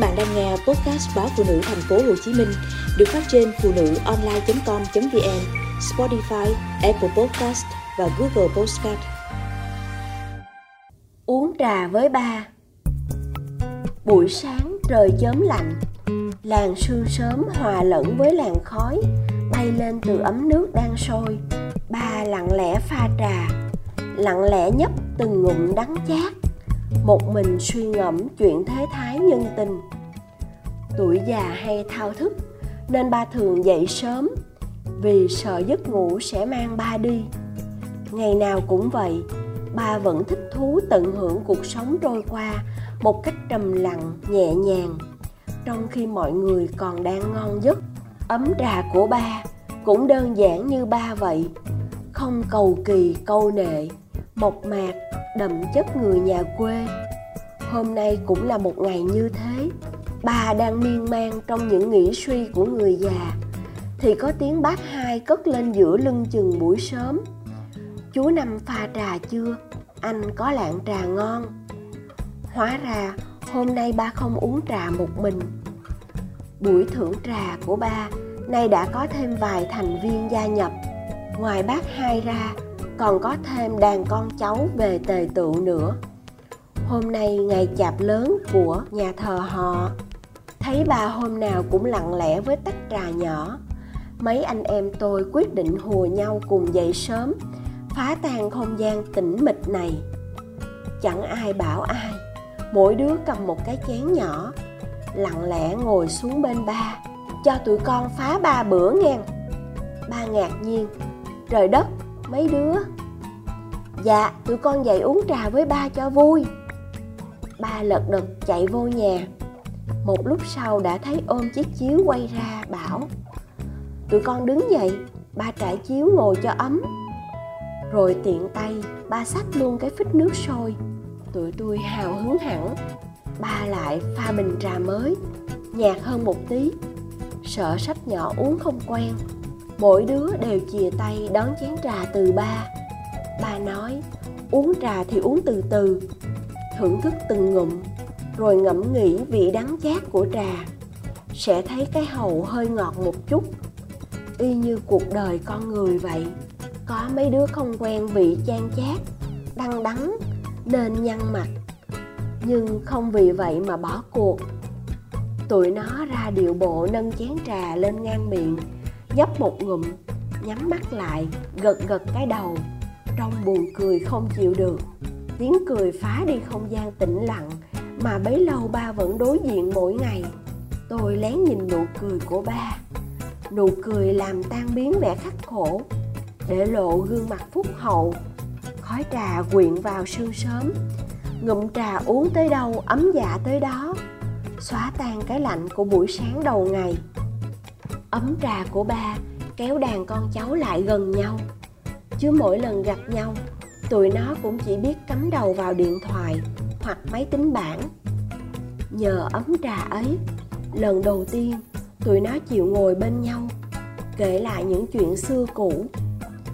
bạn đang nghe podcast báo phụ nữ thành phố Hồ Chí Minh được phát trên phụ nữ online.com.vn, Spotify, Apple Podcast và Google Podcast. Uống trà với ba. Buổi sáng trời chớm lạnh Làn sương sớm hòa lẫn với làn khói Bay lên từ ấm nước đang sôi. Ba lặng lẽ pha trà Lặng lẽ nhấp từng ngụm đắng chát một mình suy ngẫm chuyện thế thái nhân tình. Tuổi già hay thao thức, nên ba thường dậy sớm, vì sợ giấc ngủ sẽ mang ba đi. Ngày nào cũng vậy, ba vẫn thích thú tận hưởng cuộc sống trôi qua một cách trầm lặng, nhẹ nhàng, trong khi mọi người còn đang ngon giấc. Ấm trà của ba cũng đơn giản như ba vậy, không cầu kỳ, câu nệ mộc mạc, đậm chất người nhà quê. Hôm nay cũng là một ngày như thế. Bà đang miên man trong những nghĩ suy của người già, thì có tiếng bác hai cất lên giữa lưng chừng buổi sớm. Chú năm pha trà chưa? Anh có lạng trà ngon. Hóa ra hôm nay ba không uống trà một mình. Buổi thưởng trà của ba nay đã có thêm vài thành viên gia nhập. Ngoài bác hai ra còn có thêm đàn con cháu về tề tựu nữa. Hôm nay ngày chạp lớn của nhà thờ họ. Thấy bà hôm nào cũng lặng lẽ với tách trà nhỏ. Mấy anh em tôi quyết định hùa nhau cùng dậy sớm, phá tan không gian tĩnh mịch này. Chẳng ai bảo ai, mỗi đứa cầm một cái chén nhỏ, lặng lẽ ngồi xuống bên ba, cho tụi con phá ba bữa nghe. Ba ngạc nhiên, trời đất mấy đứa. Dạ tụi con dậy uống trà với ba cho vui. Ba lật đật chạy vô nhà. Một lúc sau đã thấy ôm chiếc chiếu quay ra, bảo, tụi con đứng dậy, ba trải chiếu ngồi cho ấm. Rồi tiện tay, ba xách luôn cái phích nước sôi. Tụi tôi hào hứng hẳn. Ba lại pha bình trà mới, nhạt hơn một tí. Sợ sách nhỏ uống không quen mỗi đứa đều chìa tay đón chén trà từ ba. Ba nói, uống trà thì uống từ từ. Thưởng thức từng ngụm, rồi ngẫm nghĩ vị đắng chát của trà. Sẽ thấy cái hậu hơi ngọt một chút. Y như cuộc đời con người vậy. Có mấy đứa không quen vị chan chát đắng đắng, nên nhăn mặt. Nhưng không vì vậy mà bỏ cuộc. Tụi nó ra điệu bộ nâng chén trà lên ngang miệng nhấp một ngụm, nhắm mắt lại, gật gật cái đầu. Trong buồn cười không chịu được, tiếng cười phá đi không gian tĩnh lặng mà bấy lâu ba vẫn đối diện mỗi ngày. Tôi lén nhìn nụ cười của ba. Nụ cười làm tan biến vẻ khắc khổ, để lộ gương mặt phúc hậu. Khói trà quyện vào sương sớm, ngụm trà uống tới đâu, ấm dạ tới đó. Xóa tan cái lạnh của buổi sáng đầu ngày ấm trà của ba, kéo đàn con cháu lại gần nhau. Chứ mỗi lần gặp nhau, tụi nó cũng chỉ biết cắm đầu vào điện thoại hoặc máy tính bảng. Nhờ ấm trà ấy, lần đầu tiên tụi nó chịu ngồi bên nhau, kể lại những chuyện xưa cũ.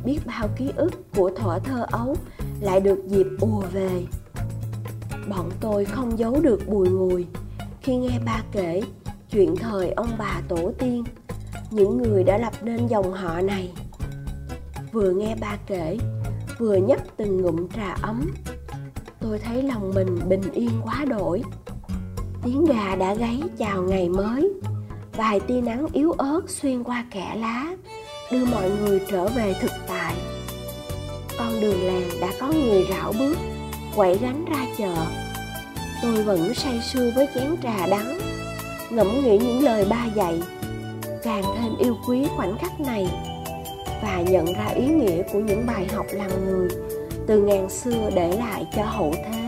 Biết bao ký ức của thuở thơ ấu lại được dịp ùa về. Bọn tôi không giấu được bùi ngùi khi nghe ba kể chuyện thời ông bà tổ tiên những người đã lập nên dòng họ này. Vừa nghe ba kể, vừa nhấp từng ngụm trà ấm, tôi thấy lòng mình bình yên quá đổi. Tiếng gà đã gáy chào ngày mới, vài tia nắng yếu ớt xuyên qua kẽ lá, đưa mọi người trở về thực tại. Con đường làng đã có người rảo bước, quậy gánh ra chợ. Tôi vẫn say sưa với chén trà đắng, ngẫm nghĩ những lời ba dạy càng thêm yêu quý khoảnh khắc này và nhận ra ý nghĩa của những bài học làm người từ ngàn xưa để lại cho hậu thế.